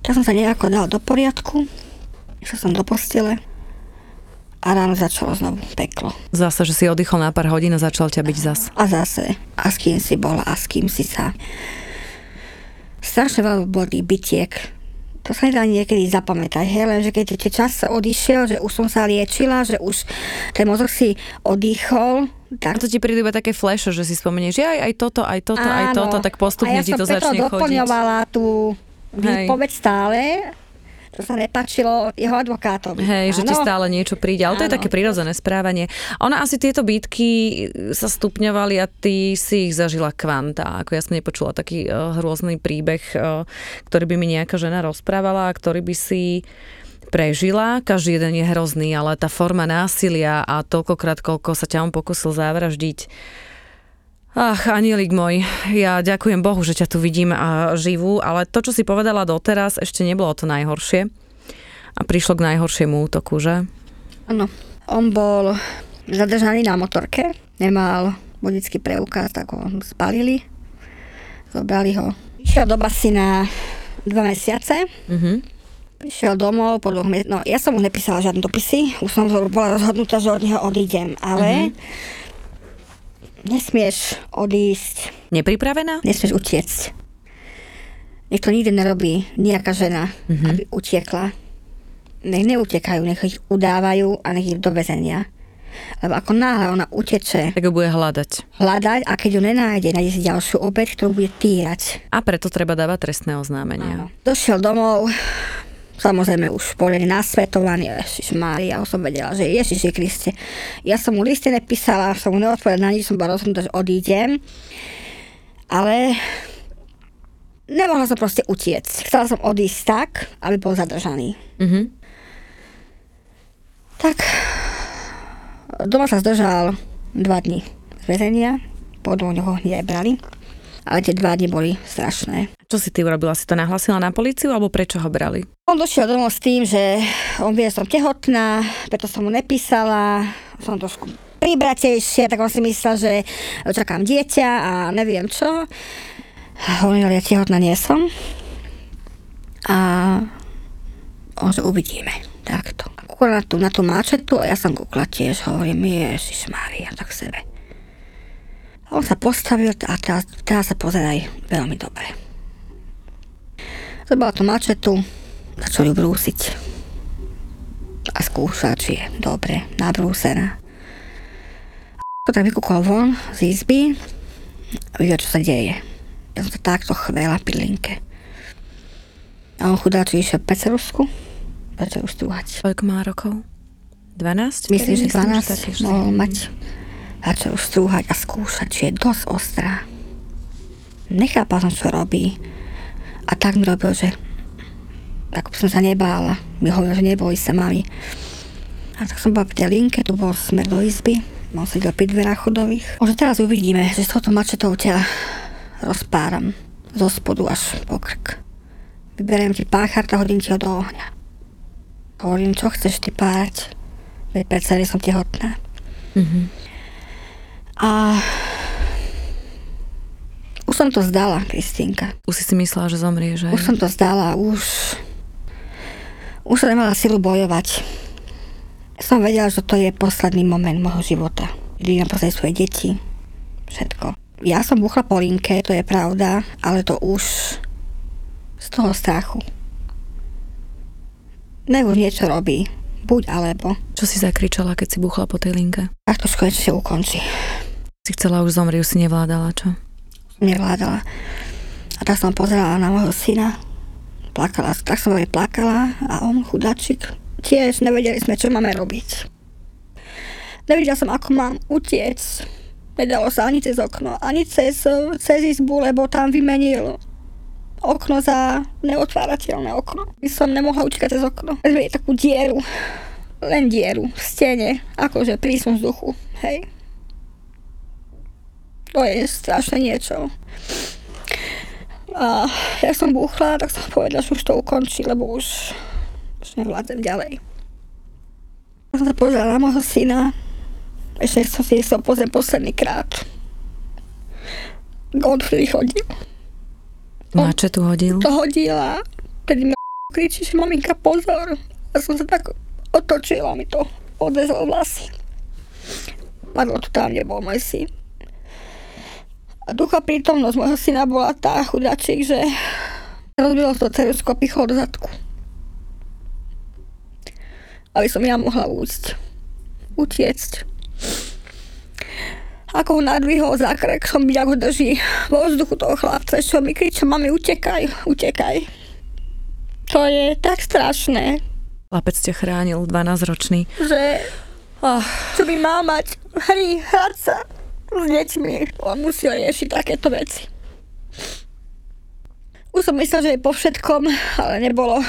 Tak som sa nejako dal do poriadku, išiel som do postele a ráno začalo znovu peklo. Zase, že si oddychol na pár hodín a začal ťa byť zas. A zase. A s kým si bola a s kým si sa. Strašne veľa boli bytiek To sa nedá niekedy zapamätať, hej, lenže keď tie čas odišiel, že už som sa liečila, že už ten mozog si oddychol, tak... A to ti prídu iba také flash, že si spomenieš, že aj, aj toto, aj toto, Áno. aj toto, tak postupne a ja ti to začne chodiť. doplňovala tú výpoveď stále, to sa nepačilo jeho advokátom. Hej, že ti stále niečo príde, ale to je také prirodzené správanie. Ona asi tieto bytky sa stupňovali a ty si ich zažila kvanta. Ako ja som nepočula taký uh, hrôzny príbeh, uh, ktorý by mi nejaká žena rozprávala a ktorý by si prežila. Každý jeden je hrozný, ale tá forma násilia a toľkokrát, koľko sa ťa on pokusil zavraždiť, Ach, anielik môj, ja ďakujem Bohu, že ťa tu vidím a živú, ale to, čo si povedala doteraz, ešte nebolo to najhoršie. A prišlo k najhoršiemu útoku, že? Áno. On bol zadržaný na motorke, nemal vodický preukaz, tak ho spalili. Zobrali ho. Išiel do basy dva mesiace. Uh-huh. Prišiel domov po dvoch mesiacoch. No, ja som mu nepísala žiadne dopisy. Už som bola rozhodnutá, že od neho odídem. Ale uh-huh nesmieš odísť. Nepripravená? Nesmieš utiecť. Nech to nikdy nerobí nejaká žena, mm-hmm. aby utiekla. Nech neutekajú, nech ich udávajú a nech ich do väzenia. Lebo ako náhle ona uteče... Tak ho bude hľadať. Hľadať a keď ju nenájde, nájde si ďalšiu obeď, ktorú bude týrať. A preto treba dávať trestné oznámenia. Áno. Došiel domov, Samozrejme už poriadne nasvetovaný, Ježiš Mária, som vedela, že Ježiš Kriste. Ja som mu listy nepísala, som mu neodpovedala na nič, som bola rozhodnutá, že odídem. Ale nemohla som proste utiecť. Chcela som odísť tak, aby bol zadržaný. Mm-hmm. Tak doma sa zdržal dva dní z väzenia, po dvoch ho hneď brali ale tie dva dni boli strašné. Čo si ty urobila? Si to nahlasila na policiu alebo prečo ho brali? On došiel domov s tým, že on vie, že som tehotná, preto som mu nepísala, som trošku pribratejšia, tak on si myslel, že čakám dieťa a neviem čo. Hovoril, ja tehotná nie som. A on, že uvidíme. Takto. Kúkla na tú, na tú máčetu a ja som kúkla tiež, hovorím, Ježiš Mária, tak sebe. On sa postavil a teraz, teraz sa pozeraj veľmi dobre. Zobral tú mačetu, začal ju brúsiť a skúšať, či je dobre nabrúsená. A tak vykúkol von z izby a videl, čo sa deje. Ja som sa takto chvela pilinke. A on chudáčik išiel pecerusku, začal strúhať. Koľko má rokov? 12? Myslím, že 12 mohol mať začal strúhať a skúšať, či je dosť ostrá. Nechápal som, čo robí. A tak mi robil, že tak som sa nebála. Mi hovoril, že neboli sa mami. A tak som bola pri tej linke, tu bol smer do izby. Mal sedel pri dverách chodových. Možno teraz uvidíme, že s touto mačetou ťa rozpáram. Zo spodu až po krk. Vyberiem ti pácharta, hodím ti ho do ohňa. Hovorím, čo chceš ty párať? Veď predsa som tehotná. Mm-hmm. A už som to zdala, Kristínka. Už si si myslela, že zomrie, že? Už som to zdala, už... Už som nemala silu bojovať. Som vedela, že to je posledný moment môjho života. Kedy mám svoje deti. Všetko. Ja som buchla po linke, to je pravda, ale to už z toho strachu. Nebo niečo robí. Buď alebo. Čo si zakričala, keď si buchla po tej linke? Tak to konečne ukončí. Si chcela už zomrieť, už si nevládala, čo? Nevládala. A tak som pozerala na môjho syna. Plakala, tak som aj plakala a on, chudačik, tiež nevedeli sme, čo máme robiť. Nevedela som, ako mám utiec. Nedalo sa ani cez okno, ani cez, cez izbu, lebo tam vymenil okno za neotvárateľné okno. By som nemohla utekať cez okno. Je takú dieru, len dieru v stene, akože prísun vzduchu, hej. To je strašné niečo. A ja som búchla, tak som povedala, že už to ukončí, lebo už, už nevládzem ďalej. Ja som sa pozrela na môjho syna. Ešte som si chcel pozrieť posledný krát. On vtedy chodil. Mače tu hodil? To hodila. Tedy mi kričí, že maminka pozor. A som sa tak otočila, mi to odvezol vlasy. Padlo to tam, kde bol môj syn. A ducha prítomnosť môjho syna bola tá chudačík, že Rozbilo to cerusko, pichol do zadku. Aby som ja mohla újsť. Utiecť. Ako ho nadvihol za krek, som videl, ako drží vo vzduchu toho chlapca, čo mi kriča, mami, utekaj, utekaj. To je tak strašné, Chlapec ťa chránil, 12-ročný. že Oh, čo by mal mať hry, hrať sa s deťmi. On musí riešiť takéto veci. Už som myslel, že je po všetkom, ale nebolo.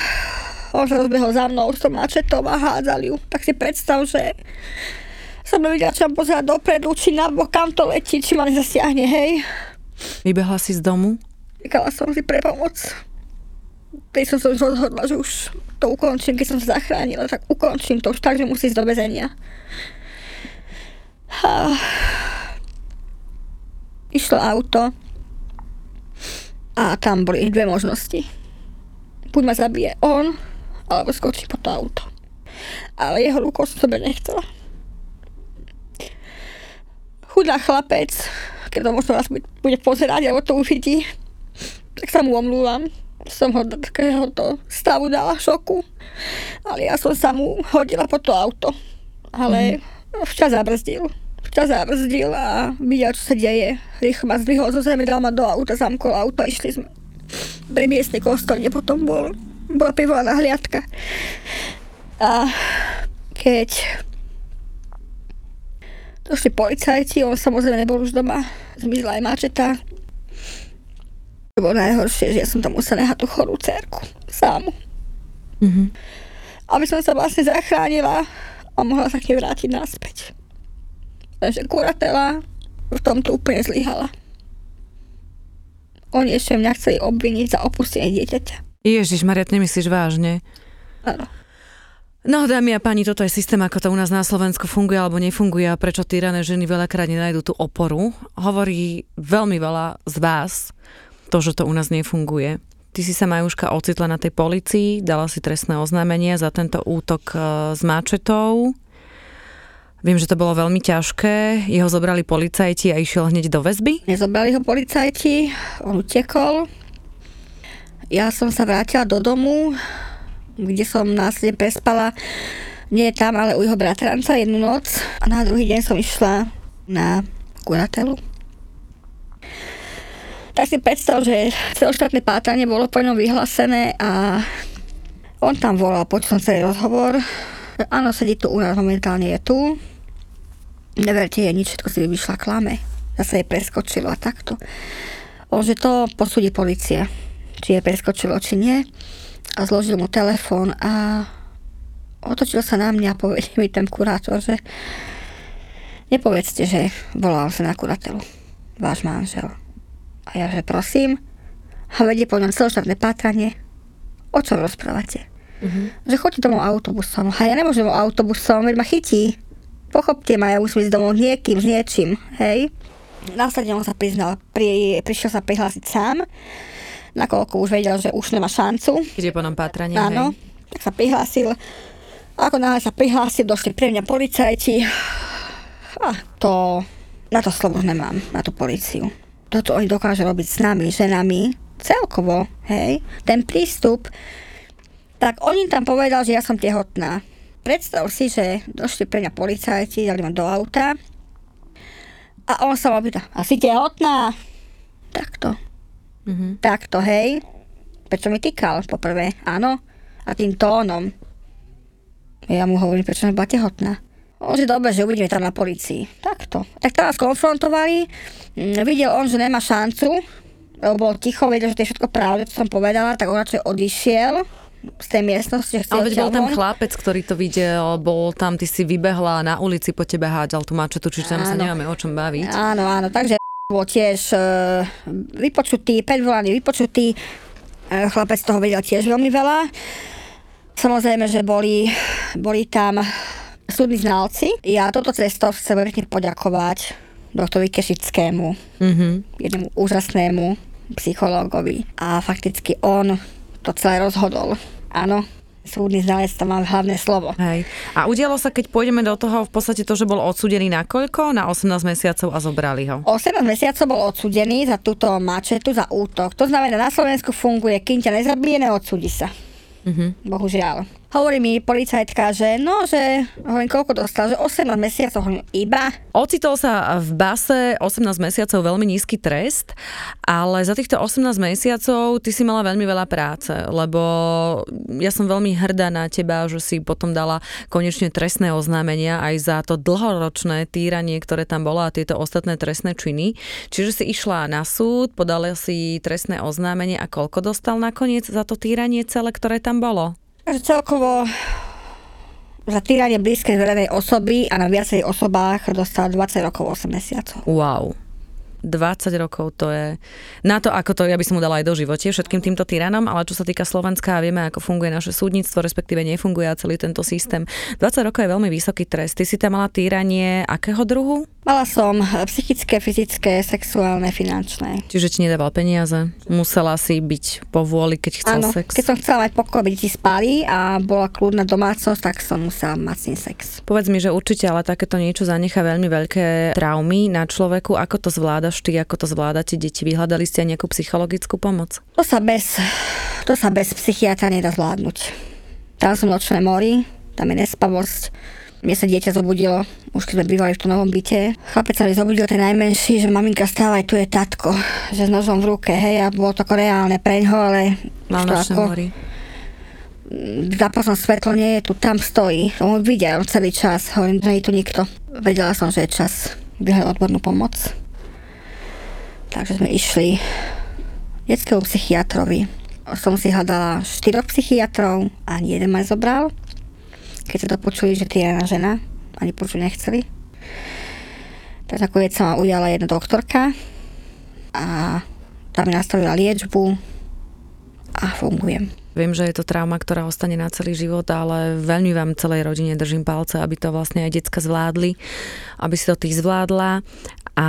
Sa rozbehol za mnou s tou mačetou a hádzal ju. Tak si predstav, že som nevidela, čo mám pozerať dopredu, či na bok, kam to letí, či ma nezasiahne, hej. vybehla si z domu? Čakala som si pre pomoc. Keď som sa už rozhodla, že už to ukončím, keď som sa zachránila, tak ukončím to už tak, že musí ísť do väzenia. A... Išlo auto a tam boli dve možnosti. Buď ma zabije on, alebo skočí po to auto. Ale jeho rukou som sebe nechcela. Chudá chlapec, keď to možno raz bude pozerať, alebo to uvidí, tak sa mu omlúvam. Som ho do takéhoto stavu dala šoku. Ale ja som sa mu hodila po to auto. Ale mm. včas zabrzdil. Včas zabrzdil a videl, čo sa deje. Rýchlo ma zdvihol zo zemi, dal ma do auta, zamkol auto a išli sme pri miestnej kostolne. Potom bol, bola pivovaná hliadka. A keď došli policajti, on samozrejme nebol už doma, zmizla aj mačeta, to bolo najhoršie, že ja som tam musela nehať tú chorú cerku. Sámu. Mhm. Aby som sa vlastne zachránila a mohla sa k nej vrátiť naspäť. Takže kuratela v tomto úplne zlyhala. Oni ešte mňa chceli obviniť za opustenie dieťaťa. Ježiš, Maria, nemyslíš vážne? Áno. No, dámy a páni, toto je systém, ako to u nás na Slovensku funguje alebo nefunguje a prečo týrané ženy veľakrát nenajdu tú oporu. Hovorí veľmi veľa z vás to, že to u nás nefunguje. Ty si sa Majuška ocitla na tej policii, dala si trestné oznámenie za tento útok e, s máčetou. Viem, že to bolo veľmi ťažké. Jeho zobrali policajti a išiel hneď do väzby. Nezobrali ho policajti, on utekol. Ja som sa vrátila do domu, kde som následne prespala nie tam, ale u jeho bratranca jednu noc. A na druhý deň som išla na kuratelu. Tak si predstav, že celoštátne pátranie bolo po ňom vyhlásené a on tam volal, počul som celý rozhovor. Áno, sedí tu u nás, momentálne je tu. Neverte jej nič, všetko si vyšla klame. Zase jej preskočilo a takto. On, že to posúdi policia, či je preskočilo, či nie. A zložil mu telefón a otočil sa na mňa a povedal mi ten kurátor, že nepovedzte, že volal sa na kuratelu. Váš manžel. A ja, že prosím, a vedie po ňom celoštátne pátranie. O čom rozprávate? Mhm. Že chodí domov autobusom. A ja nemôžem autobusom, veď ma chytí. Pochopte ma, ja musím ísť domov niekým, s niečím, hej. Následne on sa priznal, pri, prišiel sa prihlásiť sám, nakoľko už vedel, že už nemá šancu. Je po nám pátranie, Áno, hej. tak sa prihlásil. Ako náhle sa prihlásil, došli pre mňa policajti. A to, na to slovo nemám, na tú policiu. Toto oni dokážu robiť s nami, ženami, celkovo, hej. Ten prístup, tak on im tam povedal, že ja som tehotná. Predstav si, že došli pre mňa policajti, dali ma do auta a on sa ma pýta, a si tehotná? Takto. Mhm. Takto, hej. Prečo mi týkal poprvé? Áno. A tým tónom. Ja mu hovorím, prečo som bola tehotná. On že dobre, že uvidíme tam na policii. Takto. Tak tam nás konfrontovali. Mm, Videl on, že nemá šancu, lebo bol ticho, vedel, že to je všetko pravda, čo som povedala, tak on radšej odišiel z tej miestnosti. Ale veď bol tam chlapec, ktorý to videl, bol tam, ty si vybehla na ulici po tebe hádzal tú mačetu, čiže tam sa nemáme o čom baviť. Áno, áno, takže bol tiež uh, vypočutý, predvolaný, vypočutý. Uh, chlapec toho vedel tiež veľmi veľa. Samozrejme, že boli, boli tam súdni znalci. Ja toto cestou chcem veľmi poďakovať doktorovi Kešickému, Mhm. jednému úžasnému psychológovi. A fakticky on to celé rozhodol. Áno, súdny znalec tam má hlavné slovo. Hej. A udialo sa, keď pôjdeme do toho, v podstate to, že bol odsudený na koľko? Na 18 mesiacov a zobrali ho. 18 mesiacov bol odsudený za túto mačetu, za útok. To znamená, na Slovensku funguje, kým ťa nezabije, neodsúdi sa. Mm-hmm. Bohužiaľ. Hovorí mi policajtka, že no, že hovorím, koľko dostal, že 18 mesiacov, hovorím, iba. Ocitol sa v base 18 mesiacov veľmi nízky trest, ale za týchto 18 mesiacov ty si mala veľmi veľa práce, lebo ja som veľmi hrdá na teba, že si potom dala konečne trestné oznámenia aj za to dlhoročné týranie, ktoré tam bolo a tieto ostatné trestné činy. Čiže si išla na súd, podala si trestné oznámenie a koľko dostal nakoniec za to týranie celé, ktoré tam bolo? Celkovo za týranie blízkej verejnej osoby a na viacej osobách dostal 20 rokov 8 mesiacov. Wow. 20 rokov to je na to, ako to ja by som mu dala aj do živote všetkým týmto tyranom, ale čo sa týka Slovenska a vieme, ako funguje naše súdnictvo, respektíve nefunguje a celý tento systém. 20 rokov je veľmi vysoký trest. Ty si tam mala týranie akého druhu? Mala som psychické, fyzické, sexuálne, finančné. Čiže ti nedával peniaze? Musela si byť po vôli, keď chcel Áno, sex? keď som chcela mať pokoj, deti spali a bola kľudná domácnosť, tak som musela mať s ním sex. Povedz mi, že určite ale takéto niečo zanecha veľmi veľké traumy na človeku. Ako to zvládaš ty, ako to zvládate deti? Vyhľadali ste aj nejakú psychologickú pomoc? To sa bez, to sa bez psychiatra nedá zvládnuť. Tam som nočné mori, tam je nespavosť, mne sa dieťa zobudilo, už keď sme bývali v tom novom byte. Chlapec sa mi zobudil ten najmenší, že maminka stávaj, tu je tatko, že s nožom v ruke, hej, a bolo to ako reálne preňho, ale... Mal nočné ako, mori. Zapal som svetlo, nie je tu, tam stojí. On videl celý čas, hovorím, že nie je tu nikto. Vedela som, že je čas vyhľadať odbornú pomoc. Takže sme išli detskému psychiatrovi. Som si hľadala štyroch psychiatrov, ani jeden ma zobral keď sa to počuli, že týraná žena, ani počuť nechceli. Tak nakoniec sa ma ujala jedna doktorka a tam mi nastavila liečbu a fungujem. Viem, že je to trauma, ktorá ostane na celý život, ale veľmi vám celej rodine držím palce, aby to vlastne aj decka zvládli, aby si to ty zvládla. A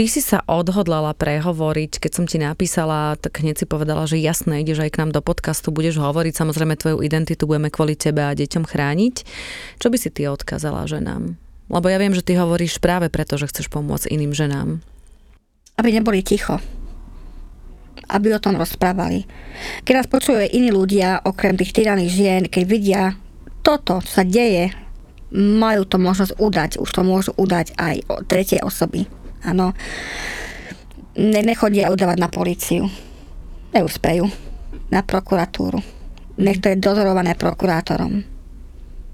Ty si sa odhodlala prehovoriť, keď som ti napísala, tak hneď si povedala, že jasné, ideš aj k nám do podcastu, budeš hovoriť, samozrejme tvoju identitu budeme kvôli tebe a deťom chrániť. Čo by si ty odkázala ženám? Lebo ja viem, že ty hovoríš práve preto, že chceš pomôcť iným ženám. Aby neboli ticho. Aby o tom rozprávali. Keď nás počujú iní ľudia, okrem tých tyraných žien, keď vidia toto, čo sa deje, majú to možnosť udať, už to môžu udať aj o tretej osoby Áno. Ne, nechodia udávať na políciu. Neúspejú. Na prokuratúru. Nech to je dozorované prokurátorom.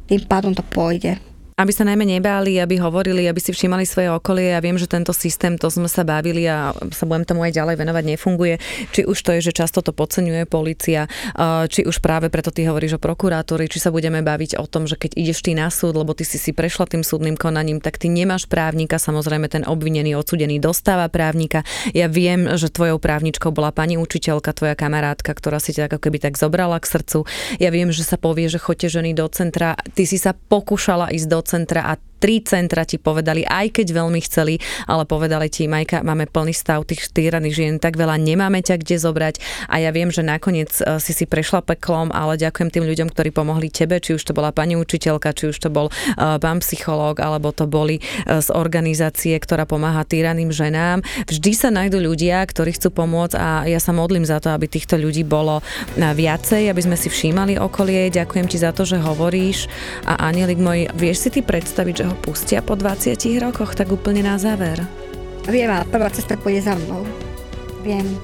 Tým pádom to pôjde aby sa najmä nebáli, aby hovorili, aby si všímali svoje okolie. Ja viem, že tento systém, to sme sa bavili a sa budem tomu aj ďalej venovať, nefunguje. Či už to je, že často to podceňuje policia, či už práve preto ty hovoríš o prokurátori, či sa budeme baviť o tom, že keď ideš ty na súd, lebo ty si si prešla tým súdnym konaním, tak ty nemáš právnika, samozrejme ten obvinený, odsudený dostáva právnika. Ja viem, že tvojou právničkou bola pani učiteľka, tvoja kamarátka, ktorá si ťa ako keby tak zobrala k srdcu. Ja viem, že sa povie, že chodte ženy do centra. Ty si sa pokúšala ísť do centra a tri centra ti povedali, aj keď veľmi chceli, ale povedali ti, Majka, máme plný stav tých týraných žien, tak veľa nemáme ťa kde zobrať a ja viem, že nakoniec e, si si prešla peklom, ale ďakujem tým ľuďom, ktorí pomohli tebe, či už to bola pani učiteľka, či už to bol uh, pán psychológ, alebo to boli uh, z organizácie, ktorá pomáha týraným ženám. Vždy sa nájdú ľudia, ktorí chcú pomôcť a ja sa modlím za to, aby týchto ľudí bolo viacej, aby sme si všímali okolie. Ďakujem ti za to, že hovoríš a Anielik môj, vieš si ty predstaviť, že ho pustia po 20 rokoch, tak úplne na záver. Viem, ale prvá cesta pôjde za mnou. Viem.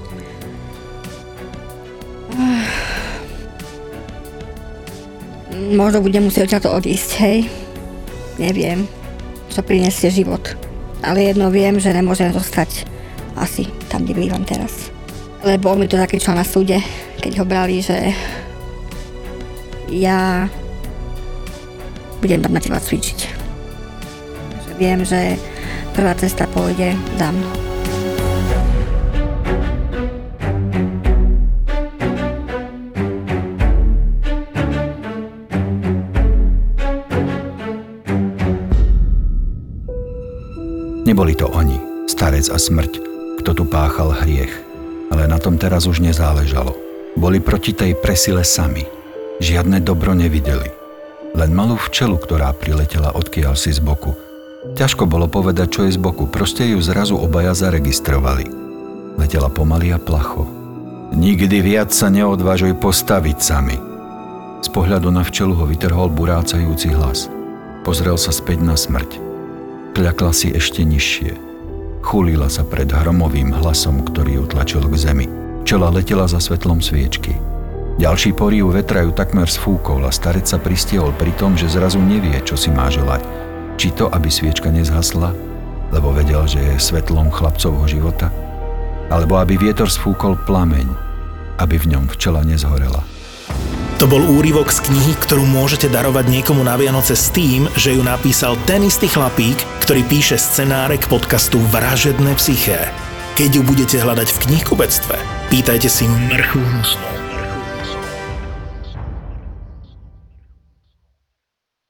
Možno budem musieť to odísť, hej. Neviem, čo prinesie život. Ale jedno viem, že nemôžem zostať asi tam, kde bývam teraz. Lebo on mi to zakričal na súde, keď ho brali, že ja budem tam na teba cvičiť viem, že prvá cesta pôjde za mnou. Neboli to oni, starec a smrť, kto tu páchal hriech, ale na tom teraz už nezáležalo. Boli proti tej presile sami. Žiadne dobro nevideli. Len malú včelu, ktorá priletela odkiaľ si z boku. Ťažko bolo povedať, čo je z boku, proste ju zrazu obaja zaregistrovali. Letela pomaly a placho. Nikdy viac sa neodvážuj postaviť sami. Z pohľadu na včelu ho vytrhol burácajúci hlas. Pozrel sa späť na smrť. Kľakla si ešte nižšie. Chulila sa pred hromovým hlasom, ktorý ju tlačil k zemi. Čela letela za svetlom sviečky. Ďalší porív vetra ju takmer sfúkol a starec sa pristiehol pri tom, že zrazu nevie, čo si má želať. Či to, aby sviečka nezhasla, lebo vedel, že je svetlom chlapcovho života, alebo aby vietor sfúkol plameň, aby v ňom včela nezhorela. To bol úryvok z knihy, ktorú môžete darovať niekomu na Vianoce s tým, že ju napísal ten istý chlapík, ktorý píše scenáre k podcastu Vražedné psyché. Keď ju budete hľadať v knihkubectve, pýtajte si mrchu hnusnú